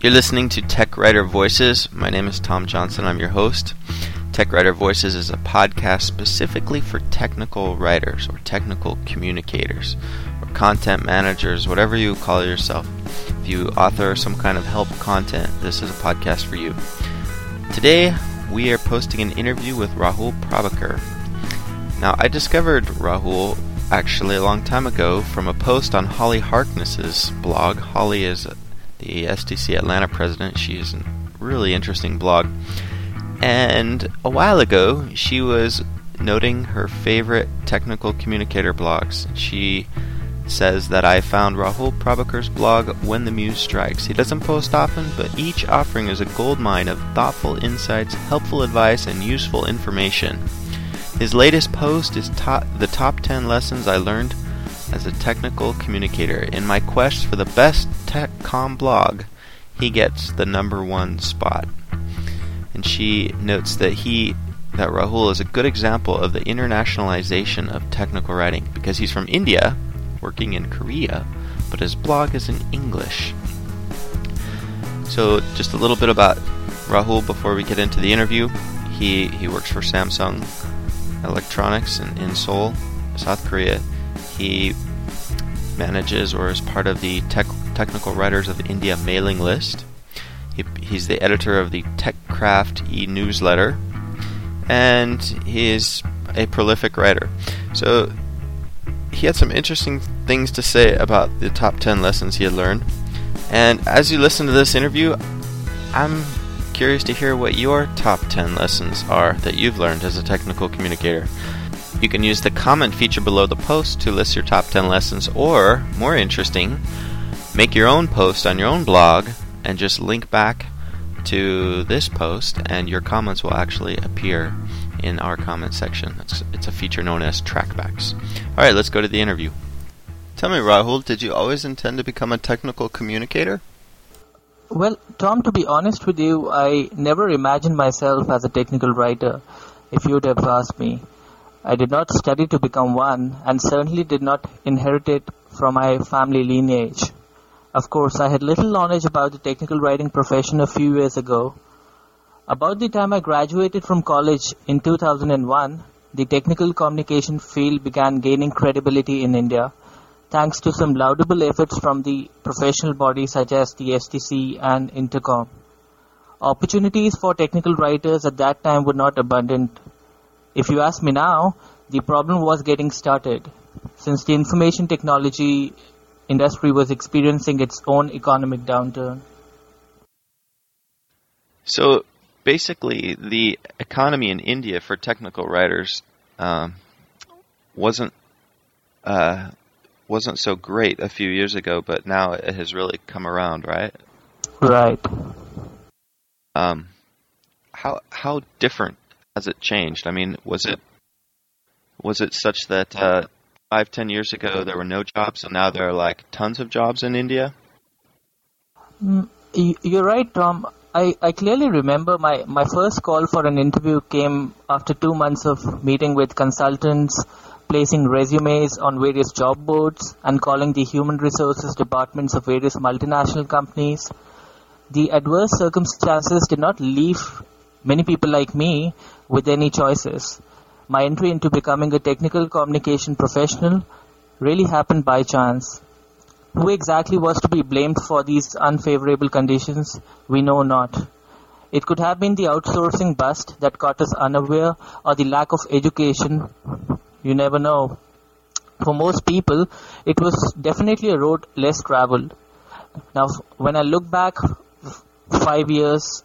You're listening to Tech Writer Voices. My name is Tom Johnson. I'm your host. Tech Writer Voices is a podcast specifically for technical writers or technical communicators or content managers, whatever you call yourself. If you author some kind of help content, this is a podcast for you. Today, we are posting an interview with Rahul Prabhakar. Now, I discovered Rahul actually a long time ago from a post on Holly Harkness's blog. Holly is the STC Atlanta president. She is a really interesting blog. And a while ago, she was noting her favorite technical communicator blogs. She says that I found Rahul Prabhakar's blog When the Muse Strikes. He doesn't post often, but each offering is a goldmine of thoughtful insights, helpful advice, and useful information. His latest post is the top 10 lessons I learned as a technical communicator. In my quest for the best TechCom blog, he gets the number one spot and she notes that he that Rahul is a good example of the internationalization of technical writing because he's from India, working in Korea, but his blog is in English. So, just a little bit about Rahul before we get into the interview. He he works for Samsung Electronics in, in Seoul, South Korea. He manages or is part of the tech, Technical Writers of India mailing list. He, he's the editor of the TechCraft e newsletter, and he is a prolific writer. So he had some interesting things to say about the top 10 lessons he had learned. And as you listen to this interview, I'm curious to hear what your top 10 lessons are that you've learned as a technical communicator. You can use the comment feature below the post to list your top 10 lessons, or, more interesting, make your own post on your own blog and just link back to this post, and your comments will actually appear in our comment section. It's, it's a feature known as trackbacks. All right, let's go to the interview. Tell me, Rahul, did you always intend to become a technical communicator? Well, Tom, to be honest with you, I never imagined myself as a technical writer, if you'd have asked me. I did not study to become one, and certainly did not inherit it from my family lineage. Of course, I had little knowledge about the technical writing profession a few years ago. About the time I graduated from college in 2001, the technical communication field began gaining credibility in India, thanks to some laudable efforts from the professional bodies such as the STC and Intercom. Opportunities for technical writers at that time were not abundant. If you ask me now, the problem was getting started, since the information technology industry was experiencing its own economic downturn. So basically, the economy in India for technical writers um, wasn't uh, wasn't so great a few years ago, but now it has really come around, right? Right. Um, how how different has it changed? I mean, was it was it such that uh, five, ten years ago there were no jobs, and now there are like tons of jobs in India? Mm, you're right, Tom. I, I clearly remember my, my first call for an interview came after two months of meeting with consultants, placing resumes on various job boards, and calling the human resources departments of various multinational companies. The adverse circumstances did not leave many people like me with any choices my entry into becoming a technical communication professional really happened by chance. Who exactly was to be blamed for these unfavorable conditions, we know not. It could have been the outsourcing bust that caught us unaware or the lack of education. You never know. For most people, it was definitely a road less traveled. Now, when I look back five years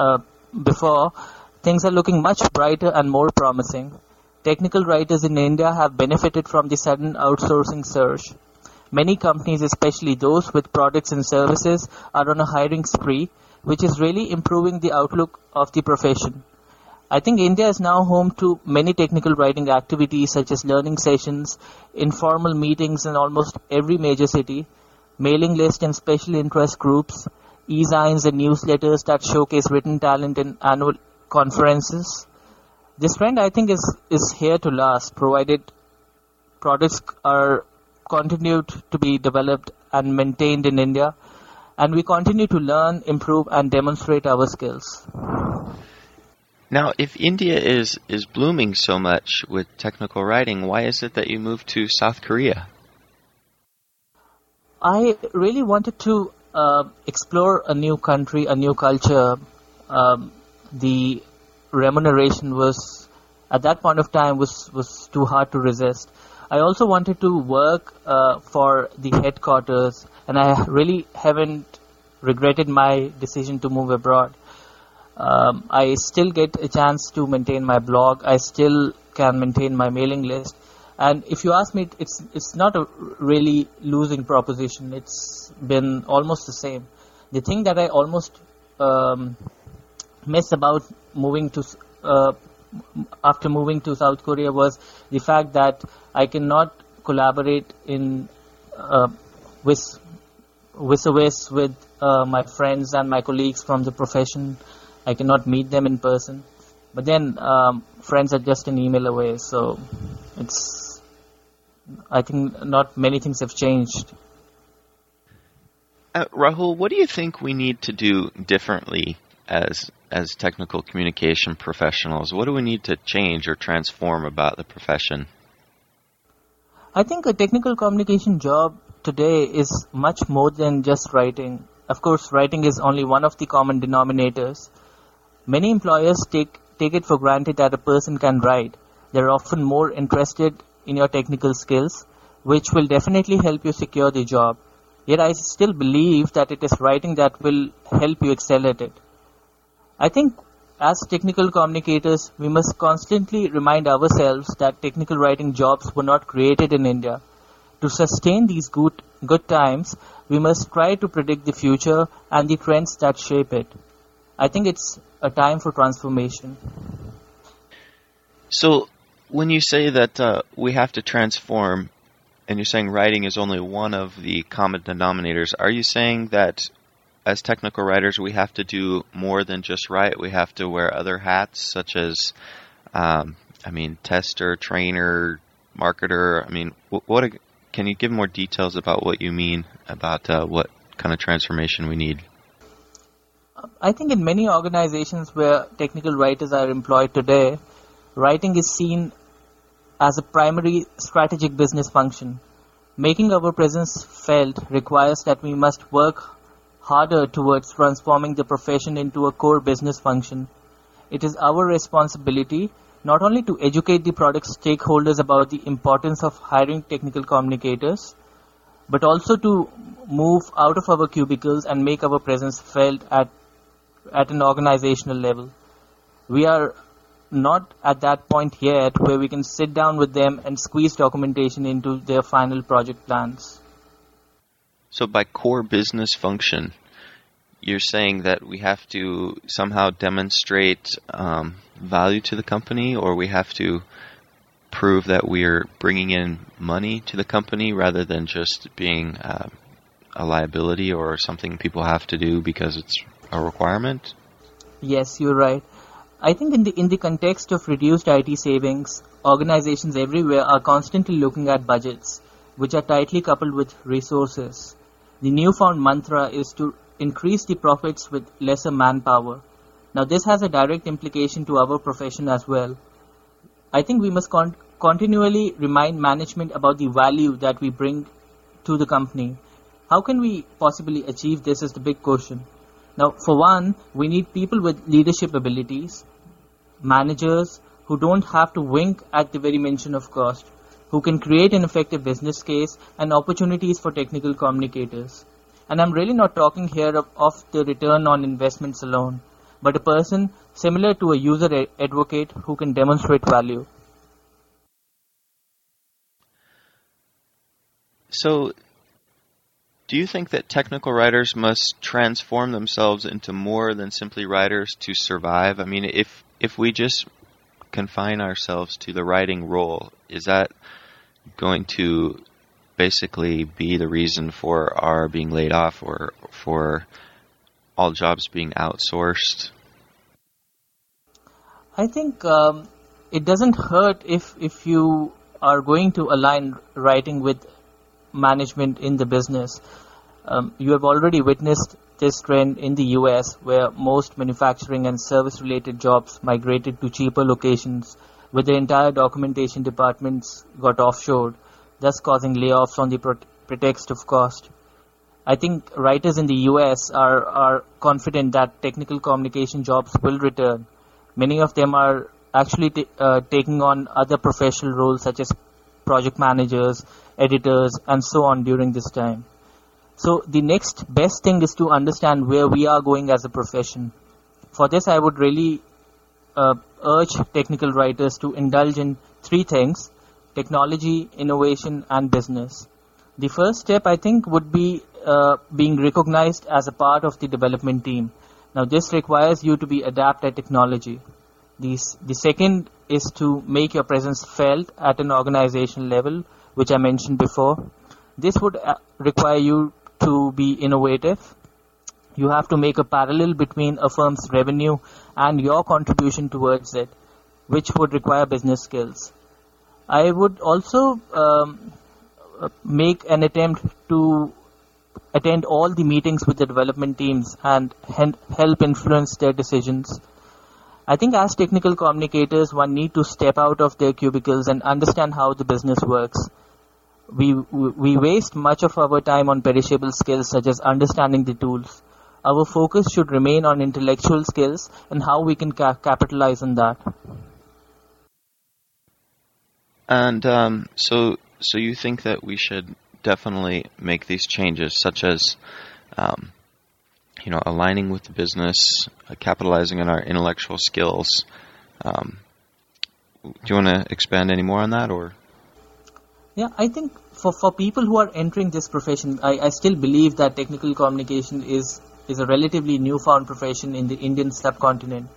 uh, before, Things are looking much brighter and more promising. Technical writers in India have benefited from the sudden outsourcing surge. Many companies, especially those with products and services, are on a hiring spree, which is really improving the outlook of the profession. I think India is now home to many technical writing activities such as learning sessions, informal meetings in almost every major city, mailing lists and special interest groups, e-zines and newsletters that showcase written talent in annual conferences. This trend, I think, is is here to last, provided products are continued to be developed and maintained in India. and we continue to learn, improve, and demonstrate our skills. Now, if India is, is blooming so much with technical writing, why is it that you moved to South Korea? I really wanted to uh, explore a new country, a new culture. Um, the remuneration was, at that point of time, was, was too hard to resist. I also wanted to work uh, for the headquarters, and I really haven't regretted my decision to move abroad. Um, I still get a chance to maintain my blog. I still can maintain my mailing list. And if you ask me, it's it's not a really losing proposition. It's been almost the same. The thing that I almost um, miss about moving to uh, after moving to South Korea was the fact that I cannot collaborate in uh, with with with uh, my friends and my colleagues from the profession. I cannot meet them in person. But then um, friends are just an email away, so it's. I think not many things have changed. Uh, Rahul, what do you think we need to do differently as as technical communication professionals? What do we need to change or transform about the profession? I think a technical communication job today is much more than just writing. Of course, writing is only one of the common denominators. Many employers take, take it for granted that a person can write. They're often more interested in your technical skills, which will definitely help you secure the job. Yet I still believe that it is writing that will help you excel at it. I think as technical communicators, we must constantly remind ourselves that technical writing jobs were not created in India. To sustain these good, good times, we must try to predict the future and the trends that shape it. I think it's a time for transformation. So, when you say that uh, we have to transform, and you're saying writing is only one of the common denominators, are you saying that as technical writers, we have to do more than just write. We have to wear other hats, such as, um, I mean, tester, trainer, marketer. I mean, what, what can you give more details about what you mean about uh, what kind of transformation we need? I think in many organizations where technical writers are employed today, writing is seen as a primary strategic business function. Making our presence felt requires that we must work harder towards transforming the profession into a core business function. It is our responsibility not only to educate the product stakeholders about the importance of hiring technical communicators, but also to move out of our cubicles and make our presence felt at, at an organizational level. We are not at that point yet where we can sit down with them and squeeze documentation into their final project plans. So by core business function, you're saying that we have to somehow demonstrate um, value to the company, or we have to prove that we're bringing in money to the company rather than just being uh, a liability or something people have to do because it's a requirement? Yes, you're right. I think in the in the context of reduced IT savings, organizations everywhere are constantly looking at budgets, which are tightly coupled with resources. The newfound mantra is to increase the profits with lesser manpower. Now, this has a direct implication to our profession as well. I think we must con- continually remind management about the value that we bring to the company. How can we possibly achieve this is the big question. Now, for one, we need people with leadership abilities, managers who don't have to wink at the very mention of cost who can create an effective business case and opportunities for technical communicators. And I'm really not talking here of, of the return on investments alone, but a person similar to a user advocate who can demonstrate value. So, do you think that technical writers must transform themselves into more than simply writers to survive? I mean, if if we just confine ourselves to the writing role, is that going to basically be the reason for our being laid off or for all jobs being outsourced? I think um, it doesn't hurt if if you are going to align writing with management in the business. Um, you have already witnessed this trend in the US where most manufacturing and service related jobs migrated to cheaper locations where the entire documentation departments got offshored, thus causing layoffs on the pretext of cost. I think writers in the US are, are confident that technical communication jobs will return. Many of them are actually t- uh, taking on other professional roles such as project managers, editors, and so on during this time. So the next best thing is to understand where we are going as a profession. For this, I would really uh, urge technical writers to indulge in three things technology, innovation, and business. The first step, I think, would be uh, being recognized as a part of the development team. Now, this requires you to be adept at technology. The, the second is to make your presence felt at an organization level, which I mentioned before. This would uh, require you to be innovative. You have to make a parallel between a firm's revenue and your contribution towards it, which would require business skills. I would also um, make an attempt to attend all the meetings with the development teams and help influence their decisions. I think as technical communicators, one need to step out of their cubicles and understand how the business works we we waste much of our time on perishable skills such as understanding the tools. Our focus should remain on intellectual skills and how we can ca- capitalize on that. And um, so, so you think that we should definitely make these changes, such as, um, you know, aligning with the business, uh, capitalizing on our intellectual skills. Um, do you want to expand any more on that, or? Yeah, I think for, for people who are entering this profession, I, I still believe that technical communication is, is a relatively newfound profession in the Indian subcontinent.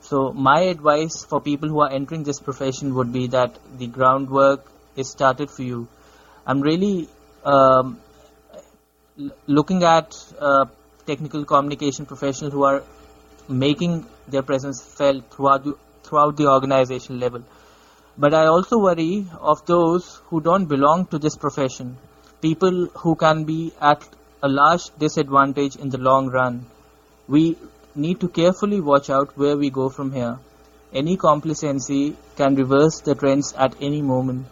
So my advice for people who are entering this profession would be that the groundwork is started for you. I'm really um, looking at uh, technical communication professionals who are making their presence felt throughout the, throughout the organization level. But I also worry of those who don't belong to this profession, people who can be at a large disadvantage in the long run. We need to carefully watch out where we go from here. Any complacency can reverse the trends at any moment.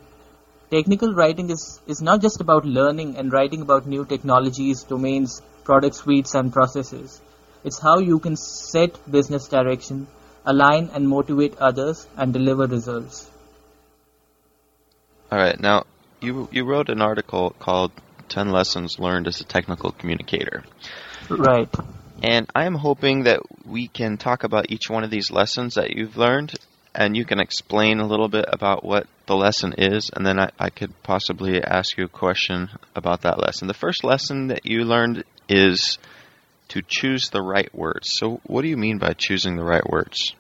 Technical writing is, is not just about learning and writing about new technologies, domains, product suites, and processes. It's how you can set business direction, align and motivate others, and deliver results. All right. Now, you you wrote an article called 10 Lessons Learned as a Technical Communicator. Right. And I'm hoping that we can talk about each one of these lessons that you've learned and you can explain a little bit about what the lesson is, and then I, I could possibly ask you a question about that lesson. The first lesson that you learned is to choose the right words. So, what do you mean by choosing the right words?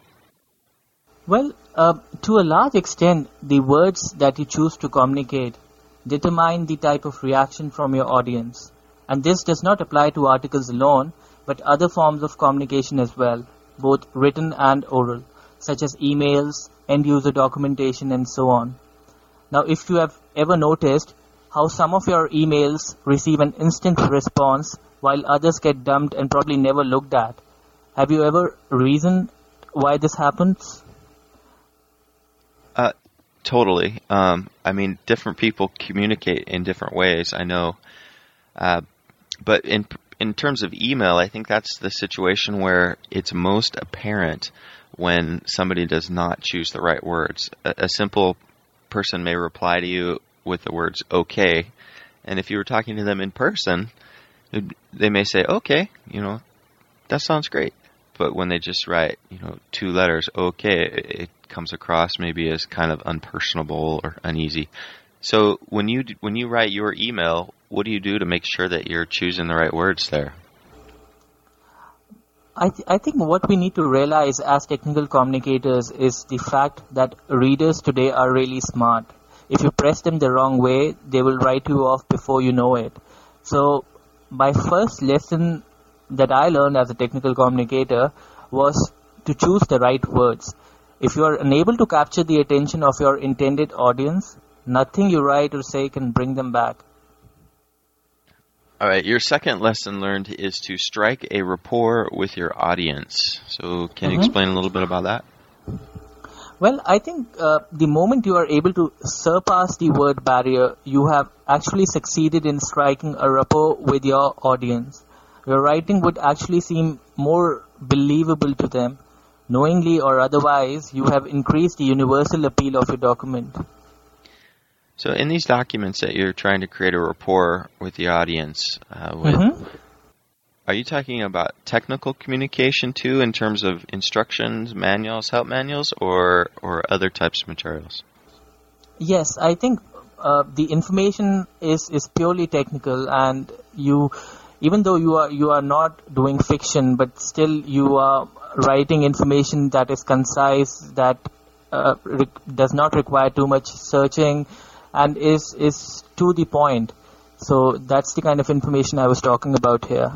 Well, uh, to a large extent, the words that you choose to communicate determine the type of reaction from your audience. And this does not apply to articles alone, but other forms of communication as well, both written and oral, such as emails, end user documentation, and so on. Now, if you have ever noticed how some of your emails receive an instant response while others get dumped and probably never looked at, have you ever reasoned why this happens? Totally. Um, I mean, different people communicate in different ways. I know, uh, but in in terms of email, I think that's the situation where it's most apparent when somebody does not choose the right words. A, a simple person may reply to you with the words "okay," and if you were talking to them in person, they may say "okay," you know, that sounds great. But when they just write, you know, two letters "okay," it comes across maybe as kind of unpersonable or uneasy. So when you when you write your email, what do you do to make sure that you're choosing the right words there? I, th- I think what we need to realize as technical communicators is the fact that readers today are really smart. If you press them the wrong way, they will write you off before you know it. So, my first lesson that I learned as a technical communicator was to choose the right words. If you are unable to capture the attention of your intended audience, nothing you write or say can bring them back. All right, your second lesson learned is to strike a rapport with your audience. So, can you Mhm. explain a little bit about that? Well, I think uh, the moment you are able to surpass the word barrier, you have actually succeeded in striking a rapport with your audience. Your writing would actually seem more believable to them. Knowingly or otherwise, you have increased the universal appeal of your document. So, in these documents that you're trying to create a rapport with the audience, uh, with, Mhm. are you talking about technical communication too, in terms of instructions, manuals, help manuals, or or other types of materials? Yes, I think uh, the information is, is purely technical, and you, even though you are you are not doing fiction, but still you are writing information that is concise, that uh, re- does not require too much searching, and is is to the point. So that's the kind of information I was talking about here.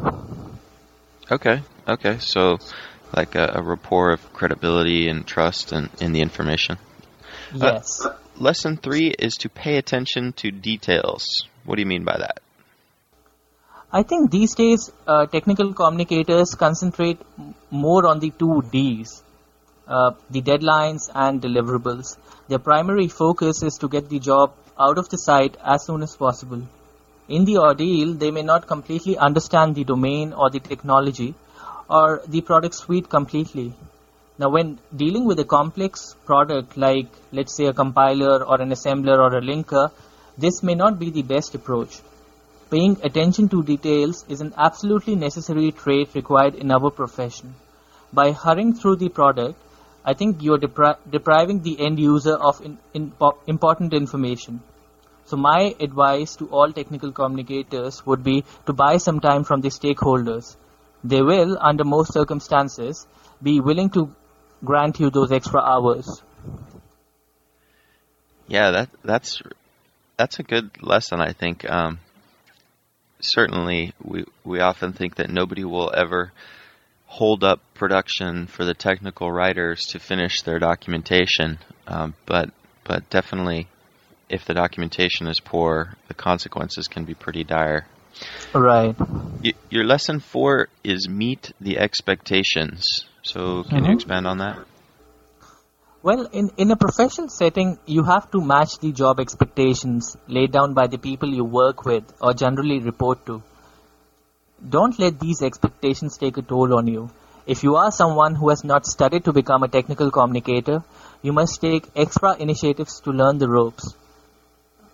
Okay, okay. So, like a, a rapport of credibility and trust in, in the information. Yes. Lesson three is to pay attention to details. What do you mean by that? I think these days uh, technical communicators concentrate more on the two Ds, uh, the deadlines and deliverables. Their primary focus is to get the job out of the site as soon as possible. In the ordeal, they may not completely understand the domain or the technology or the product suite completely. Now, when dealing with a complex product like, let's say, a compiler or an assembler or a linker, this may not be the best approach. Paying attention to details is an absolutely necessary trait required in our profession. By hurrying through the product, I think you're depri- depriving the end user of in- in- important information. So, my advice to all technical communicators would be to buy some time from the stakeholders. They will, under most circumstances, be willing to grant you those extra hours. Yeah, that that's that's a good lesson. I think. Um, certainly, we we often think that nobody will ever hold up production for the technical writers to finish their documentation, um, but but definitely, if the documentation is poor, the consequences can be pretty dire. Right. Y- your lesson four is meet the expectations. So, can you Mhm. expand on that? Well, in, in a professional setting, you have to match the job expectations laid down by the people you work with or generally report to. Don't let these expectations take a toll on you. If you are someone who has not studied to become a technical communicator, you must take extra initiatives to learn the ropes.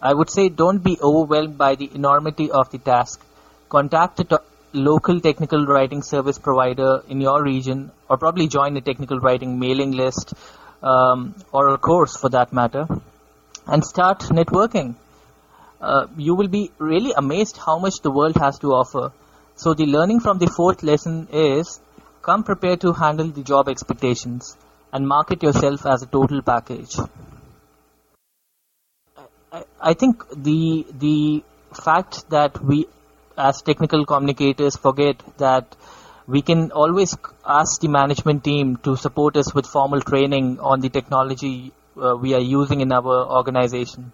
I would say don't be overwhelmed by the enormity of the task. Contact a to- local technical writing service provider in your region, or probably join a technical writing mailing list um, or a course for that matter, and start networking. Uh, you will be really amazed how much the world has to offer. So, the learning from the fourth lesson is come prepared to handle the job expectations and market yourself as a total package. I, I think the the fact that we as technical communicators forget that we can always ask the management team to support us with formal training on the technology uh, we are using in our organization.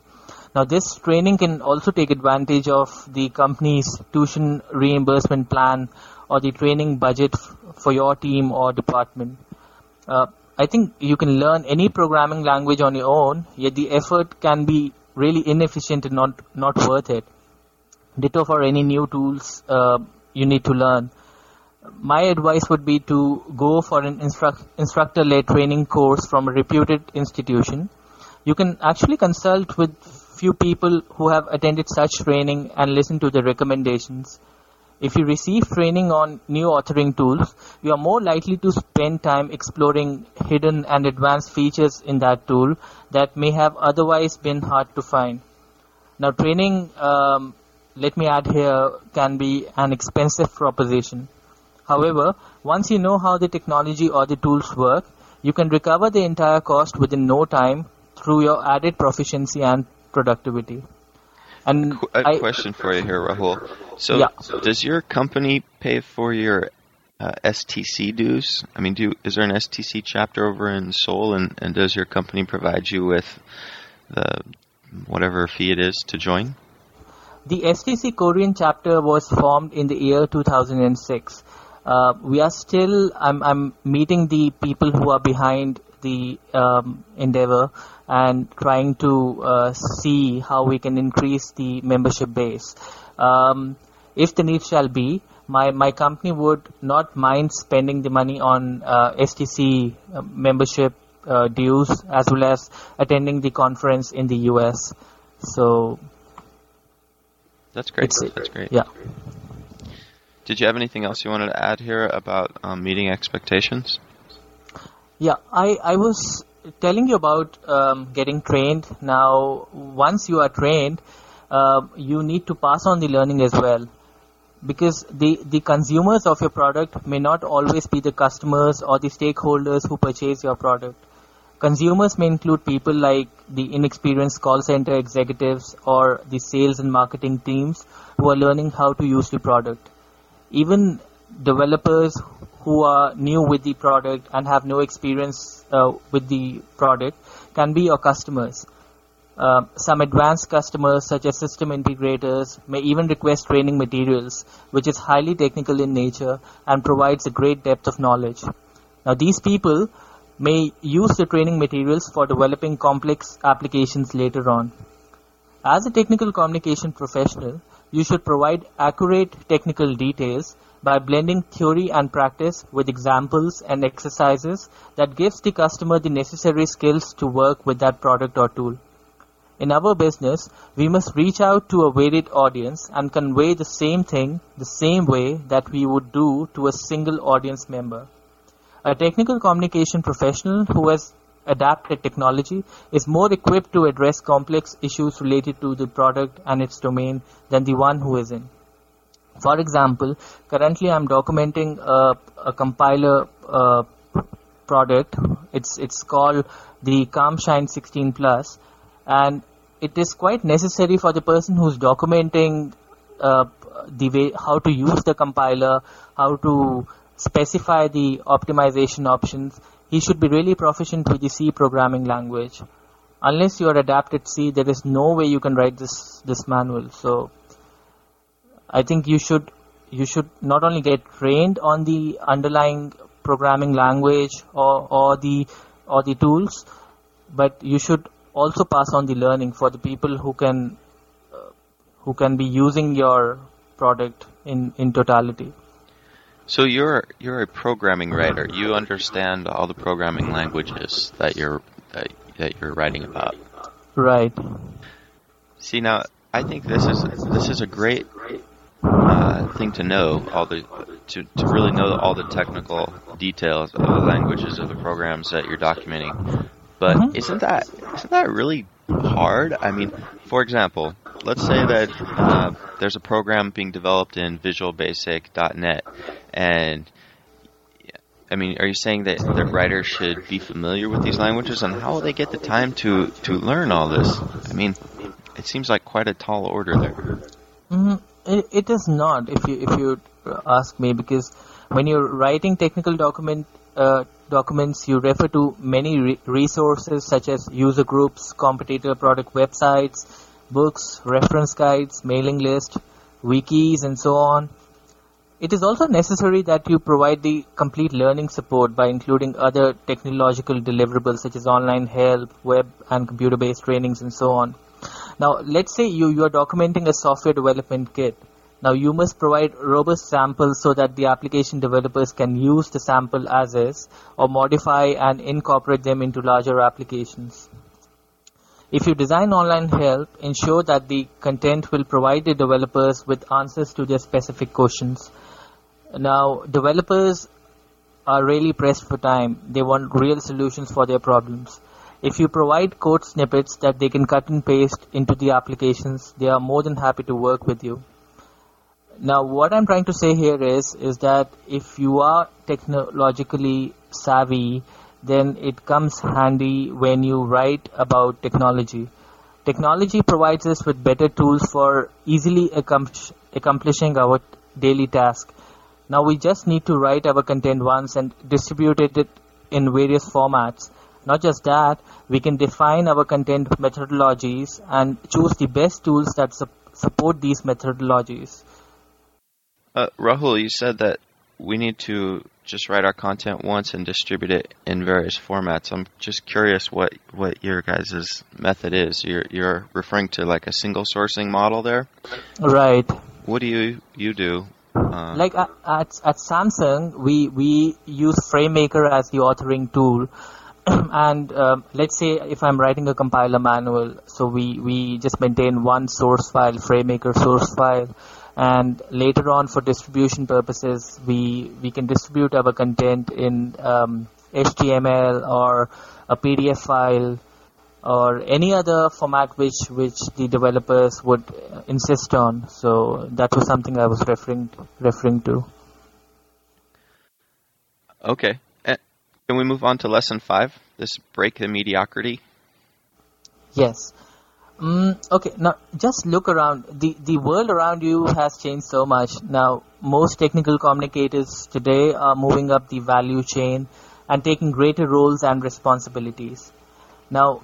Now, this training can also take advantage of the company's tuition reimbursement plan or the training budget f- for your team or department. Uh, I think you can learn any programming language on your own, yet the effort can be really inefficient and not, not worth it. Ditto for any new tools uh, you need to learn. My advice would be to go for an instruct, instructor-led training course from a reputed institution. You can actually consult with few people who have attended such training and listen to the recommendations. If you receive training on new authoring tools, you are more likely to spend time exploring hidden and advanced features in that tool that may have otherwise been hard to find. Now, training, um, let me add here, can be an expensive proposition. However, once you know how the technology or the tools work, you can recover the entire cost within no time through your added proficiency and productivity. And Qu- a I, question for you here, Rahul. So, Yeah. does your company pay for your uh, STC dues? I mean, do is there an STC chapter over in Seoul, and, and does your company provide you with the whatever fee it is to join? The STC Korean chapter was formed in the year 2006. Uh, we are still, I'm, I'm meeting the people who are behind the um, endeavor and trying to uh, see how we can increase the membership base. Um, if the need shall be, my, my company would not mind spending the money on uh, STC uh, membership uh, dues as well as attending the conference in the US. So that's great. That's great. Yeah. Did you have anything else you wanted to add here about um, meeting expectations? Yeah, I, I was telling you about um, getting trained. Now, once you are trained, uh, you need to pass on the learning as well. Because the, the consumers of your product may not always be the customers or the stakeholders who purchase your product. Consumers may include people like the inexperienced call center executives or the sales and marketing teams who are learning how to use the product. Even developers who are new with the product and have no experience uh, with the product can be your customers. Uh, some advanced customers, such as system integrators, may even request training materials, which is highly technical in nature and provides a great depth of knowledge. Now, these people may use the training materials for developing complex applications later on. As a technical communication professional, you should provide accurate technical details by blending theory and practice with examples and exercises that gives the customer the necessary skills to work with that product or tool. In our business, we must reach out to a varied audience and convey the same thing the same way that we would do to a single audience member. A technical communication professional who has adapted technology is more equipped to address complex issues related to the product and its domain than the one who isn't. For example, currently I'm documenting a, a compiler uh, product. It's it's called the CalmShine 16 Plus, and it is quite necessary for the person who's documenting uh, the way how to use the compiler, how to specify the optimization options, he should be really proficient with the C programming language. Unless you are adapted C, there is no way you can write this this manual. So I think you should you should not only get trained on the underlying programming language or, or the or the tools, but you should also pass on the learning for the people who can uh, who can be using your product in in totality. So you're you're a programming writer. You understand all the programming languages that you're that, that you're writing about. Right. See now, I think this is this is a great uh, thing to know all the to to really know all the technical details of the languages of the programs that you're documenting. But mm-hmm. isn't that isn't that really hard? I mean, for example, let's say that uh, there's a program being developed in Visual Basic.net, and I mean, are you saying that the writers should be familiar with these languages, and how will they get the time to to learn all this? I mean, it seems like quite a tall order there. Mm-hmm. It, it is not, if you if you ask me, because when you're writing technical document uh, documents, you refer to many re- resources such as user groups, competitor product websites, books, reference guides, mailing list, wikis, and so on. It is also necessary that you provide the complete learning support by including other technological deliverables such as online help, web and computer based trainings, and so on. Now, let's say you, you are documenting a software development kit. Now, you must provide robust samples so that the application developers can use the sample as is or modify and incorporate them into larger applications. If you design online help, ensure that the content will provide the developers with answers to their specific questions. Now, developers are really pressed for time. They want real solutions for their problems. If you provide code snippets that they can cut and paste into the applications, they are more than happy to work with you. Now, what I'm trying to say here is, is that if you are technologically savvy, then it comes handy when you write about technology. Technology provides us with better tools for easily accomplish, accomplishing our daily task. Now we just need to write our content once and distribute it in various formats. Not just that, we can define our content methodologies and choose the best tools that su- support these methodologies. Uh, Rahul, you said that we need to just write our content once and distribute it in various formats. I'm just curious what, what your guys' method is. You're you're referring to like a single sourcing model there, right? What do you you do? Uh, like at, at, at Samsung, we we use FrameMaker as the authoring tool. and uh, let's say if I'm writing a compiler manual, so we, we just maintain one source file, FrameMaker source file, and later on for distribution purposes we we can distribute our content in um, HTML or a PDF file or any other format which which the developers would insist on. So that was something I was referring referring to. Okay. Uh, can we move on to lesson 5 this break the mediocrity? Yes Mm, okay, now just look around. The the world around you has changed so much. Now, most technical communicators today are moving up the value chain and taking greater roles and responsibilities. Now,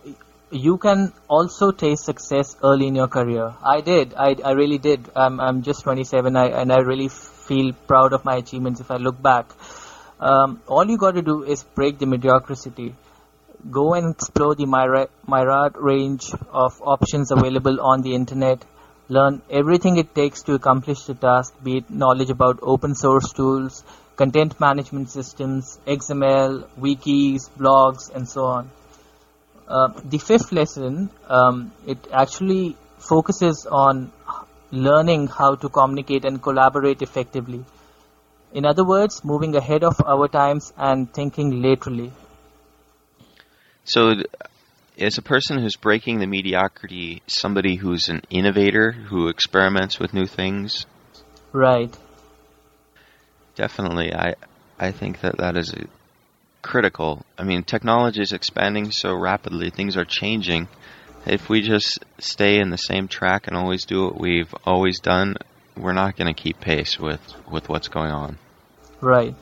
you can also taste success early in your career. I did. I, I really did. I'm, I'm just 27 I, and I really feel proud of my achievements if I look back. Um, all you got to do is break the mediocrity go and explore the myriad range of options available on the internet. Learn everything it takes to accomplish the task, be it knowledge about open source tools, content management systems, XML, wikis, blogs, and so on. Uh, the fifth lesson, um, it actually focuses on learning how to communicate and collaborate effectively. In other words, moving ahead of our times and thinking laterally. So, as a person who's breaking the mediocrity, somebody who's an innovator who experiments with new things, right? Definitely, I I think that that is critical. I mean, technology is expanding so rapidly; things are changing. If we just stay in the same track and always do what we've always done, we're not going to keep pace with with what's going on. Right.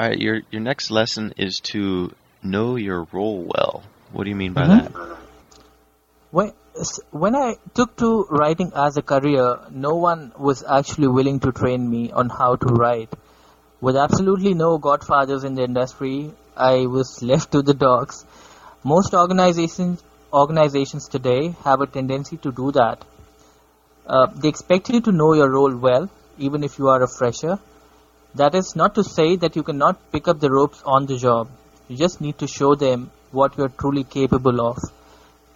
All right. Your your next lesson is to know your role well. What do you mean by mm-hmm. that? When, when I took to writing as a career, no one was actually willing to train me on how to write. With absolutely no godfathers in the industry, I was left to the dogs. Most organizations organizations today have a tendency to do that. Uh, they expect you to know your role well, even if you are a fresher. That is not to say that you cannot pick up the ropes on the job. You just need to show them what you are truly capable of.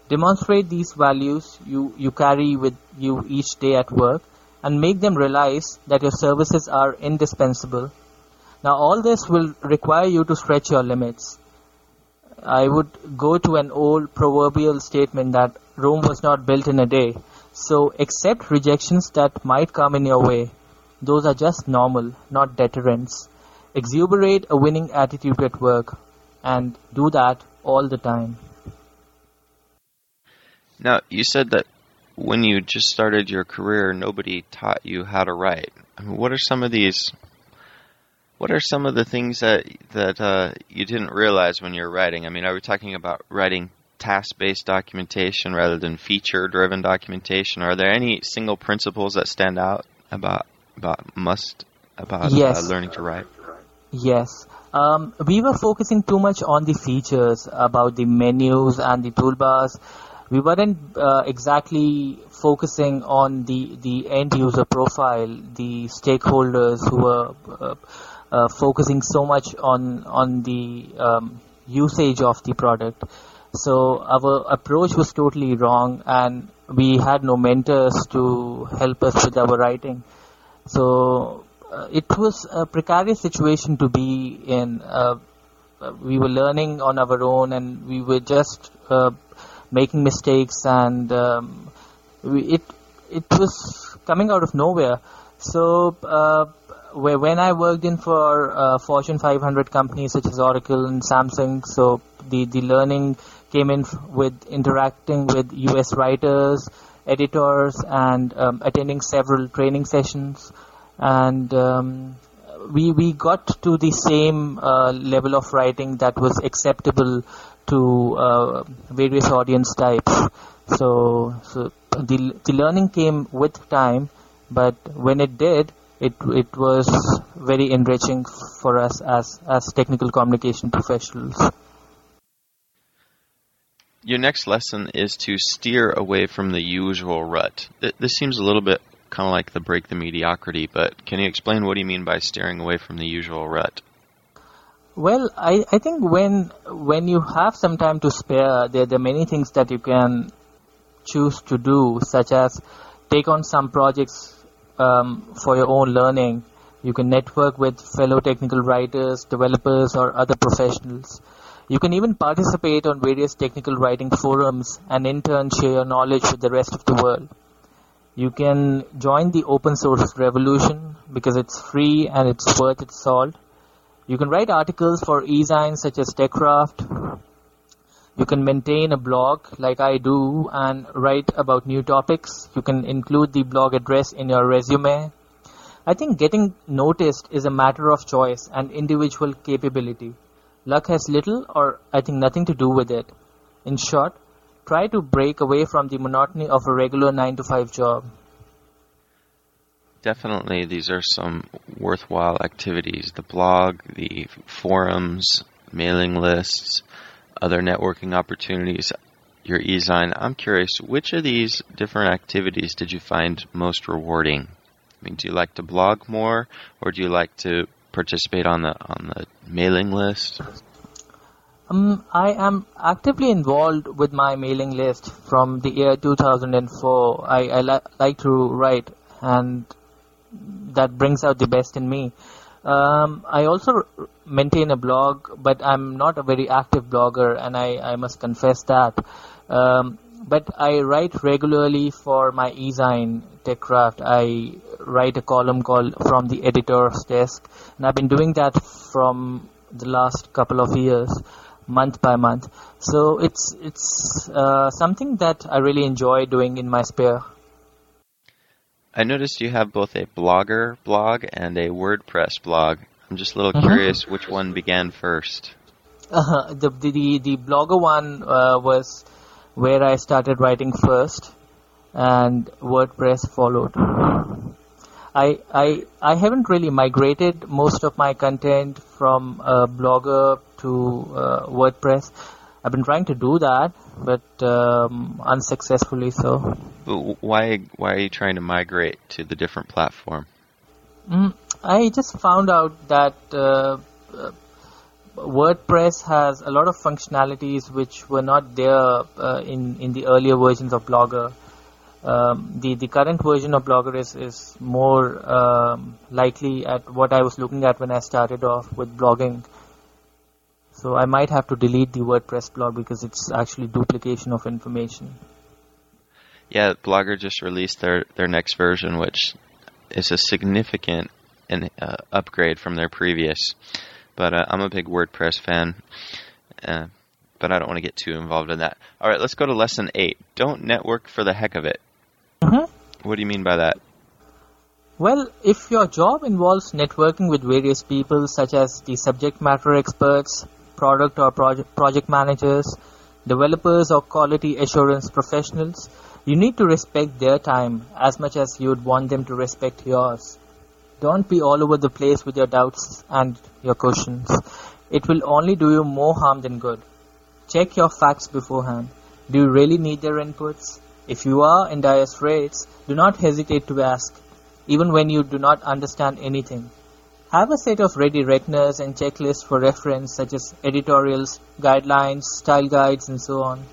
Demonstrate these values you, you carry with you each day at work and make them realize that your services are indispensable. Now, all this will require you to stretch your limits. I would go to an old proverbial statement that Rome was not built in a day. So, accept rejections that might come in your way. Those are just normal, not deterrents. Exuberate a winning attitude at work and do that all the time. Now, you said that when you just started your career, nobody taught you how to write. I mean, what are some of these? What are some of the things that that uh, you didn't realize when you were writing? I mean, are we talking about writing task-based documentation rather than feature-driven documentation? Are there any single principles that stand out about about must about uh, yes. uh, learning to write? Yes. Um, we were focusing too much on the features about the menus and the toolbars. We weren't uh, exactly focusing on the, the end user profile, the stakeholders who were uh, uh, focusing so much on on the um, usage of the product. So our approach was totally wrong, and we had no mentors to help us with our writing. So it was a precarious situation to be in. Uh, we were learning on our own, and we were just uh, making mistakes, and um, we, it it was coming out of nowhere. So uh, when I worked in for uh, Fortune 500 companies such as Oracle and Samsung, so the the learning came in with interacting with US writers, editors, and um, attending several training sessions and um, we we got to the same uh, level of writing that was acceptable to uh, various audience types. So so the the learning came with time, but when it did, it it was very enriching for us as as technical communication professionals. Your next lesson is to steer away from the usual rut. This seems a little bit kind of like the break the mediocrity, but can you explain what do you mean by steering away from the usual rut? Well, I, I think when when you have some time to spare, there, there are many things that you can choose to do, such as take on some projects um, for your own learning. You can network with fellow technical writers, developers, or other professionals. You can even participate on various technical writing forums and in turn share your knowledge with the rest of the world. You can join the open source revolution because it's free and it's worth its salt. You can write articles for e-zines such as TechCraft. You can maintain a blog like I do and write about new topics. You can include the blog address in your resume. I think getting noticed is a matter of choice and individual capability. Luck has little or I think nothing to do with it. In short, try to break away from the monotony of a regular 9 to 5 job. Definitely, these are some worthwhile activities. The blog, the forums, mailing lists, other networking opportunities, your e-zine. I'm curious, which of these different activities did you find most rewarding? I mean, do you like to blog more, or do you like to participate on the on the mailing list? Um, I am actively involved with my mailing list from the year 2004. I, I li- like to write, and that brings out the best in me. Um, I also maintain a blog, but I'm not a very active blogger, and I, I must confess that. Um, but I write regularly for my e-zine TechCraft. I write a column called From the Editor's Desk, and I've been doing that from the last couple of years, month by month. So it's it's uh, something that I really enjoy doing in my spare I noticed you have both a blogger blog and a WordPress blog. I'm just a little uh-huh. curious which one began first. Uh-huh. the, the the blogger one uh, was where I started writing first, and WordPress followed. I I I haven't really migrated most of my content from uh, Blogger to uh, WordPress. I've been trying to do that, but um, unsuccessfully so. Why why are you trying to migrate to the different platform? Mm, I just found out that uh, uh, WordPress has a lot of functionalities which were not there uh, in in the earlier versions of Blogger. Um, the the current version of Blogger is is more um, likely at what I was looking at when I started off with blogging so I might have to delete the WordPress blog because it's actually duplication of information. Yeah, Blogger just released their, their next version, which is a significant an, uh, upgrade from their previous. But uh, I'm a big WordPress fan, uh, but I don't want to get too involved in that. All right, let's go to lesson eight. Don't network for the heck of it. What do you mean by that? Well, if your job involves networking with various people, such as the subject matter experts, product or project, project managers, developers or quality assurance professionals, you need to respect their time as much as you would want them to respect yours. Don't be all over the place with your doubts and your questions. It will only do you more harm than good. Check your facts beforehand. Do you really need their inputs? If you are in dire straits, do not hesitate to ask, even when you do not understand anything. Have a set of ready reckoners and checklists for reference such as editorials, guidelines, style guides, and so on.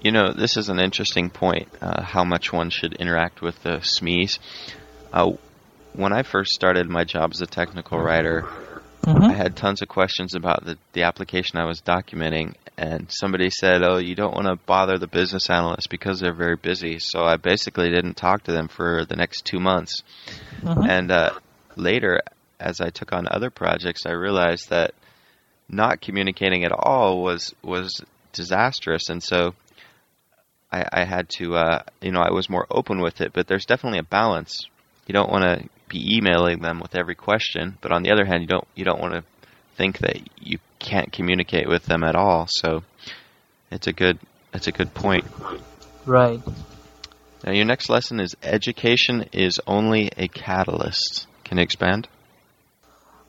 You know, this is an interesting point, uh, how much one should interact with the SMEs. Uh, when I first started my job as a technical writer, mm-hmm. I had tons of questions about the, the application I was documenting, and somebody said, "Oh, you don't want to bother the business analysts because they're very busy." So I basically didn't talk to them for the next two months, mm-hmm. and uh, later, as I took on other projects, I realized that not communicating at all was was disastrous, and so I, I had to, uh, you know, I was more open with it. But there's definitely a balance. You don't want to be emailing them with every question, but on the other hand, you don't you don't want to think that you can't communicate with them at all. So it's a good it's a good point. Right. Now, your next lesson is education is only a catalyst. Can you expand?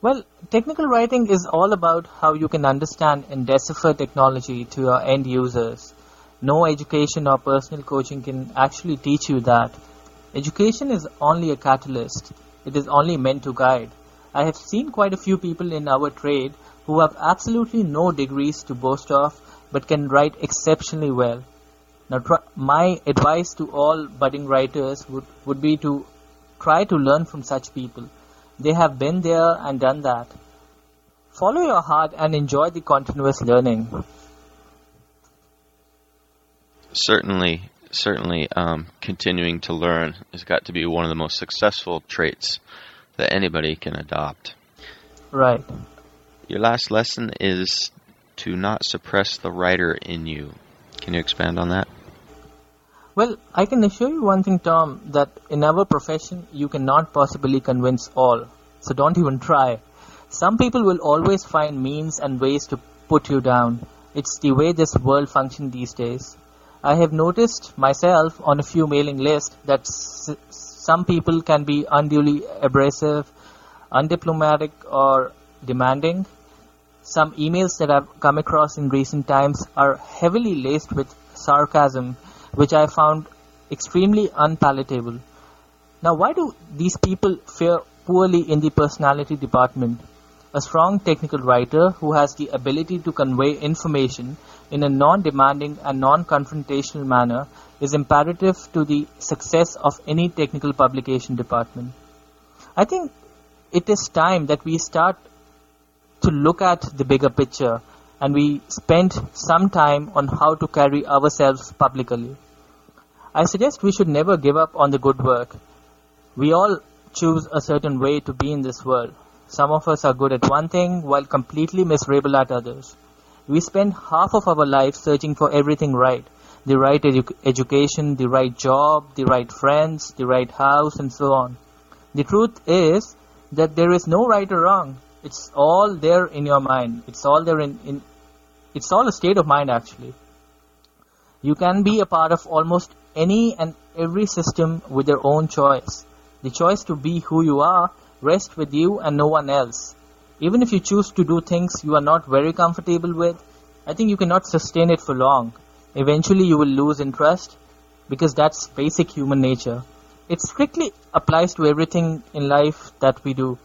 Well, technical writing is all about how you can understand and decipher technology to your end users. No education or personal coaching can actually teach you that. Education is only a catalyst. It is only meant to guide. I have seen quite a few people in our trade who have absolutely no degrees to boast of but can write exceptionally well. Now, my advice to all budding writers would, would be to try to learn from such people. They have been there and done that. Follow your heart and enjoy the continuous learning. Certainly, certainly, um, continuing to learn has got to be one of the most successful traits that anybody can adopt. Right. Your last lesson is to not suppress the writer in you. Can you expand on that? Well, I can assure you one thing, Tom, that in our profession, you cannot possibly convince all. So don't even try. Some people will always find means and ways to put you down. It's the way this world functions these days. I have noticed myself on a few mailing lists that some people can be unduly abrasive, undiplomatic, or demanding. Some emails that I've come across in recent times are heavily laced with sarcasm, which I found extremely unpalatable. Now, why do these people fare poorly in the personality department? A strong technical writer who has the ability to convey information in a non demanding and non confrontational manner is imperative to the success of any technical publication department. I think it is time that we start to look at the bigger picture and we spend some time on how to carry ourselves publicly. I suggest we should never give up on the good work. We all choose a certain way to be in this world. Some of us are good at one thing while completely miserable at others. We spend half of our life searching for everything right the right edu- education, the right job, the right friends, the right house, and so on. The truth is that there is no right or wrong. It's all there in your mind. It's all there in, in it's all a state of mind actually. You can be a part of almost any and every system with your own choice. The choice to be who you are rests with you and no one else. Even if you choose to do things you are not very comfortable with, I think you cannot sustain it for long. Eventually you will lose interest because that's basic human nature. It strictly applies to everything in life that we do.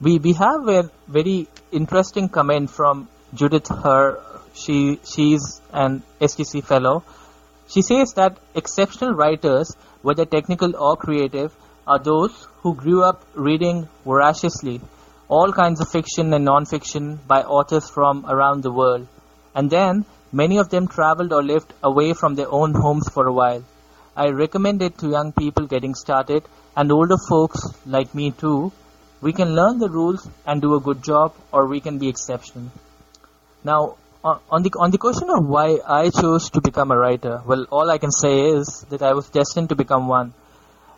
We we have a very interesting comment from Judith Her. She she's an STC fellow. She says that exceptional writers, whether technical or creative, are those who grew up reading voraciously all kinds of fiction and non-fiction by authors from around the world. And then many of them traveled or lived away from their own homes for a while. I recommend it to young people getting started and older folks like me too. We can learn the rules and do a good job or we can be exceptional. Now, on the on the question of why I chose to become a writer, well, all I can say is that I was destined to become one.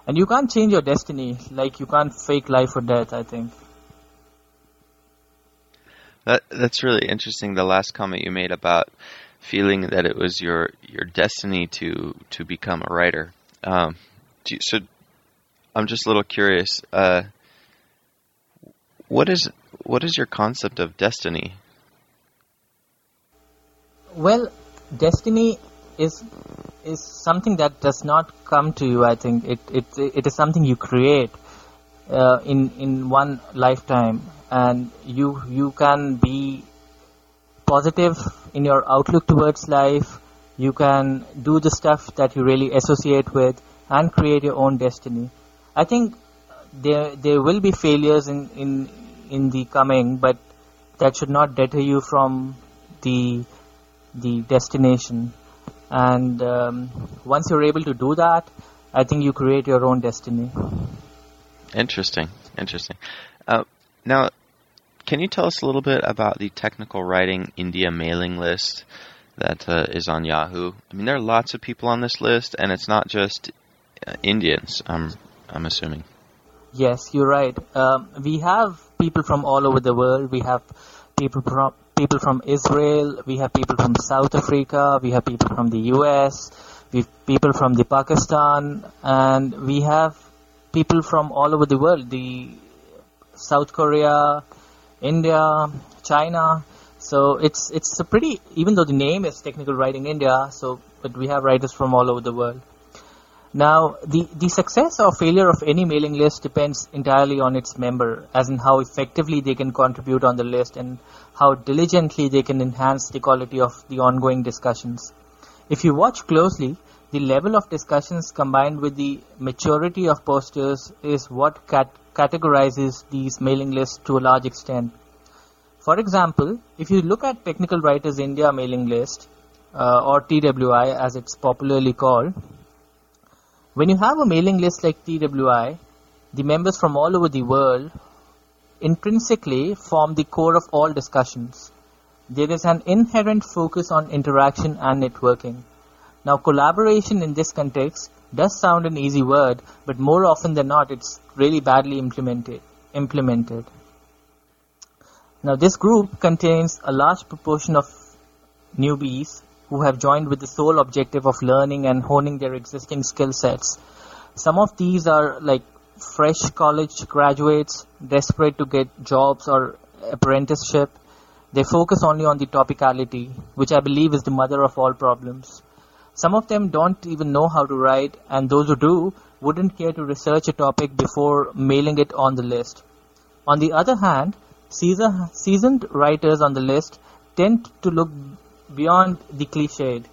And you can't change your destiny, like you can't fake life or death, I think. That that's really interesting. The last comment you made about feeling that it was your your destiny to to become a writer. Um, you, so I'm just a little curious. Uh, what is what is your concept of destiny? Well, destiny is is something that does not come to you. I think it it it is something you create uh, in in one lifetime, and you you can be positive in your outlook towards life. You can do the stuff that you really associate with, and create your own destiny. I think there there will be failures in in in the coming, but that should not deter you from the the destination. And um, once you're able to do that, I think you create your own destiny. Interesting, interesting. Uh, now, can you tell us a little bit about the technical writing India mailing list that uh, is on Yahoo? I mean, there are lots of people on this list, and it's not just uh, Indians. I'm I'm assuming. Yes, you're right. Um, we have people from all over the world. We have people from people from Israel. We have people from South Africa. We have people from the U.S. we have people from the Pakistan, and we have people from all over the world. The South Korea, India, China. So it's it's a pretty even though the name is Technical Writing India, so but we have writers from all over the world. Now, the, the success or failure of any mailing list depends entirely on its member, as in how effectively they can contribute on the list and how diligently they can enhance the quality of the ongoing discussions. If you watch closely, the level of discussions combined with the maturity of posters is what cat- categorizes these mailing lists to a large extent. For example, if you look at Technical Writers India mailing list, uh, or TWI as it's popularly called, when you have a mailing list like TWI, the members from all over the world intrinsically form the core of all discussions. There is an inherent focus on interaction and networking. Now, collaboration in this context does sound an easy word, but more often than not, it's really badly implemented. Implemented. Now, this group contains a large proportion of newbies who have joined with the sole objective of learning and honing their existing skill sets. Some of these are like fresh college graduates desperate to get jobs or apprenticeship. They focus only on the topicality, which I believe is the mother of all problems. Some of them don't even know how to write, and those who do wouldn't care to research a topic before mailing it on the list. On the other hand, seasoned writers on the list tend to look beyond the cliched.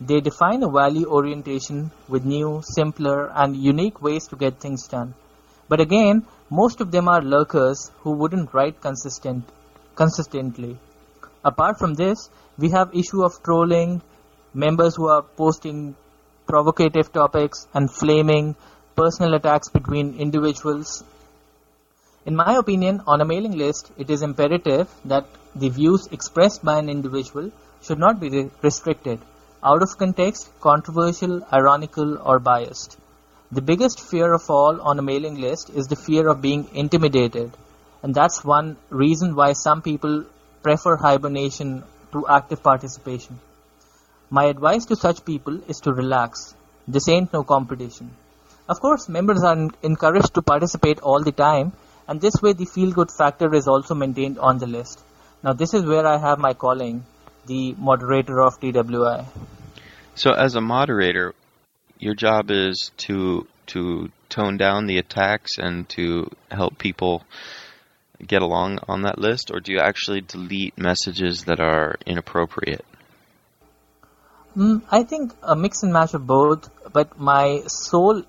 They define a value orientation with new, simpler, and unique ways to get things done. But again, most of them are lurkers who wouldn't write consistent, consistently. Apart from this, we have issue of trolling, members who are posting provocative topics and flaming personal attacks between individuals. In my opinion, on a mailing list, it is imperative that the views expressed by an individual should not be restricted, out of context, controversial, ironical, or biased. The biggest fear of all on a mailing list is the fear of being intimidated, and that's one reason why some people prefer hibernation to active participation. My advice to such people is to relax. This ain't no competition. Of course, members are encouraged to participate all the time, and this way the feel good factor is also maintained on the list. Now, this is where I have my calling the moderator of TWI. So, as a moderator, your job is to to tone down the attacks and to help people get along on that list, or do you actually delete messages that are inappropriate? Mm, I think a mix and match of both, but my sole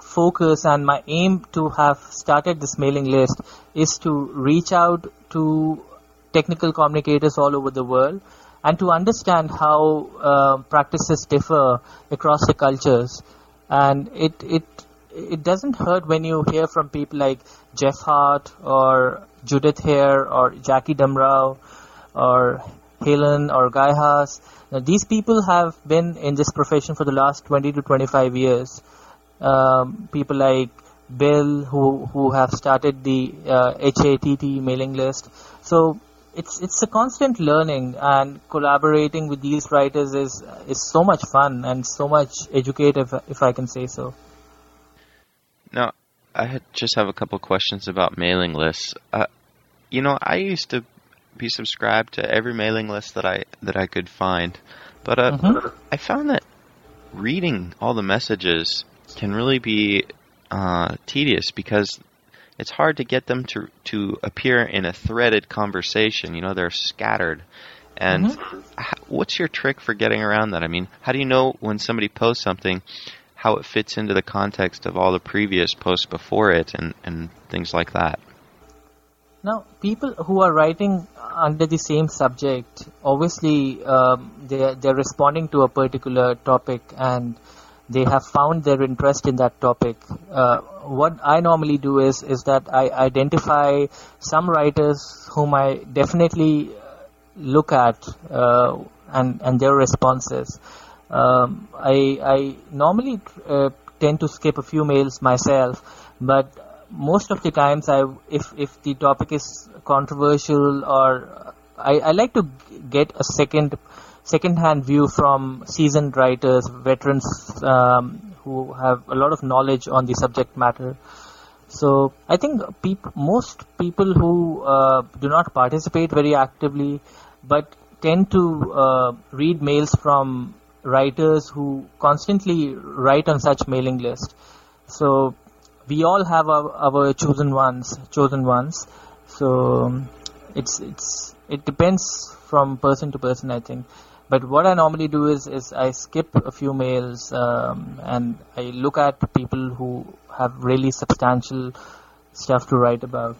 focus and my aim to have started this mailing list is to reach out to technical communicators all over the world and to understand how uh, practices differ across the cultures. And it it it doesn't hurt when you hear from people like Geoff Hart or Judith Hare or Jackie Damrau or Helen or Guy Haas. Now, these people have been in this profession for the last 20 to 25 years. Um, people like Bill, who who have started the uh, HATT mailing list. So it's it's a constant learning and collaborating with these writers is is so much fun and so much educative if I can say so. Now, I just have a couple questions about mailing lists. Uh, you know, I used to be subscribed to every mailing list that I that I could find, but uh, mm-hmm. I found that reading all the messages can really be uh, tedious because it's hard to get them to to appear in a threaded conversation. You know, they're scattered. And mm-hmm. how, what's your trick for getting around that? I mean, how do you know when somebody posts something, how it fits into the context of all the previous posts before it, and and things like that? Now, people who are writing under the same subject, obviously, um, they they're responding to a particular topic, and they have found their interest in that topic. Uh, what I normally do is is that I identify some writers whom I definitely look at uh, and and their responses. Um, I I normally uh, tend to skip a few mails myself, but most of the times I if if the topic is controversial or I, I like to get a second second-hand view from seasoned writers, veterans um, who have a lot of knowledge on the subject matter. So I think peop- most people who uh, do not participate very actively, but tend to uh, read mails from writers who constantly write on such mailing list. So we all have our, our chosen ones, chosen ones. So it's it's it depends from person to person, I think. But what I normally do is is I skip a few mails um, and I look at people who have really substantial stuff to write about.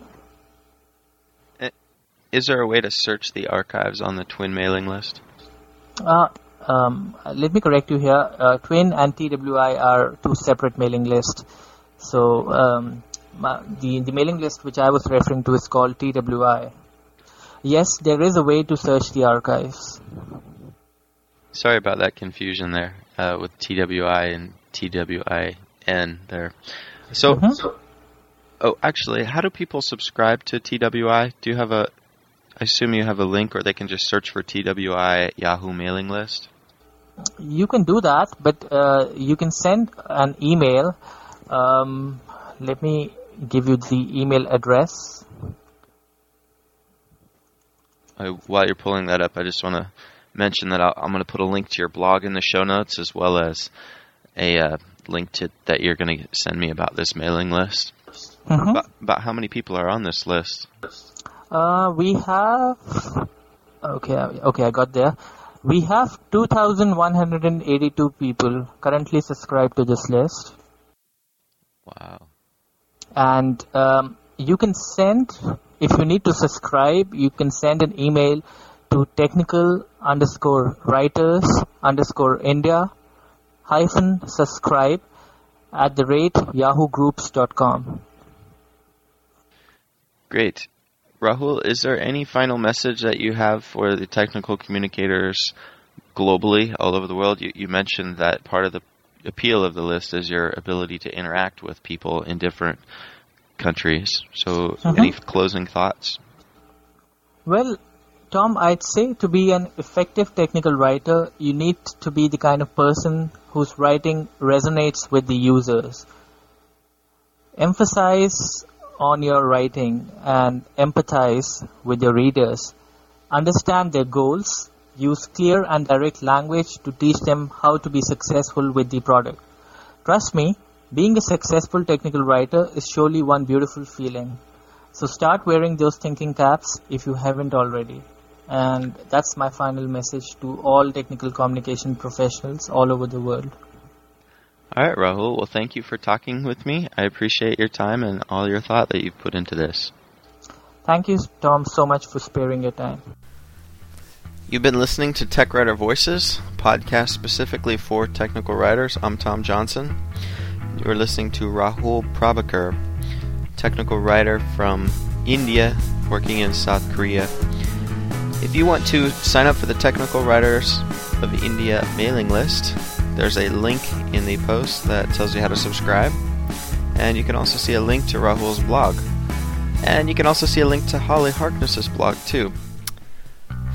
Is there a way to search the archives on the Twin mailing list? Uh, um, let me correct you here. Uh, Twin and TWI are two separate mailing lists. So um, the the mailing list which I was referring to is called TWI. Yes, there is a way to search the archives. Sorry about that confusion there uh, with TWI and TWIN there. So, mm-hmm. so, oh, actually, how do people subscribe to TWI? Do you have a? I assume you have a link, or they can just search for TWI at Yahoo mailing list. You can do that, but uh, you can send an email. Um, let me give you the email address. Uh, while you're pulling that up, I just want to mention that i am going to put a link to your blog in the show notes as well as a uh, link to that you're going to send me about this mailing list. Mm-hmm. About, about, how many people are on this list? Uh, we have. Okay, okay, I got there. We have 2,182 people currently subscribed to this list. Wow. And um, you can send, if you need to subscribe, you can send an email to technical underscore writers underscore India hyphen subscribe at the rate yahoogroups.com. Great. Rahul, is there any final message that you have for the technical communicators globally, all over the world? You, you mentioned that part of the appeal of the list is your ability to interact with people in different countries. So, uh-huh. any closing thoughts? Well, Tom, I'd say to be an effective technical writer, you need to be the kind of person whose writing resonates with the users. Emphasize on your writing and empathize with your readers. Understand their goals. Use clear and direct language to teach them how to be successful with the product. Trust me, being a successful technical writer is surely one beautiful feeling. So start wearing those thinking caps if you haven't already. And that's my final message to all technical communication professionals all over the world. All right, Rahul. Well, thank you for talking with me. I appreciate your time and all your thought that you've put into this. Thank you, Tom, so much for sparing your time. You've been listening to Tech Writer Voices, podcast specifically for technical writers. I'm Tom Johnson. You are listening to Rahul Prabhakar, technical writer from India, working in South Korea. If you want to sign up for the Technical Writers of India mailing list, there's a link in the post that tells you how to subscribe. And you can also see a link to Rahul's blog. And you can also see a link to Holly Harkness's blog too.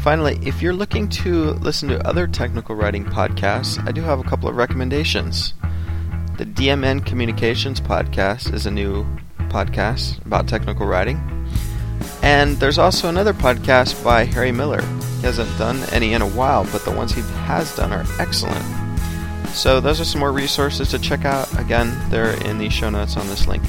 Finally, if you're looking to listen to other technical writing podcasts, I do have a couple of recommendations. The DMN Communications podcast is a new podcast about technical writing. And there's also another podcast by Harry Miller. He hasn't done any in a while, but the ones he has done are excellent. So those are some more resources to check out. Again, they're in the show notes on this link.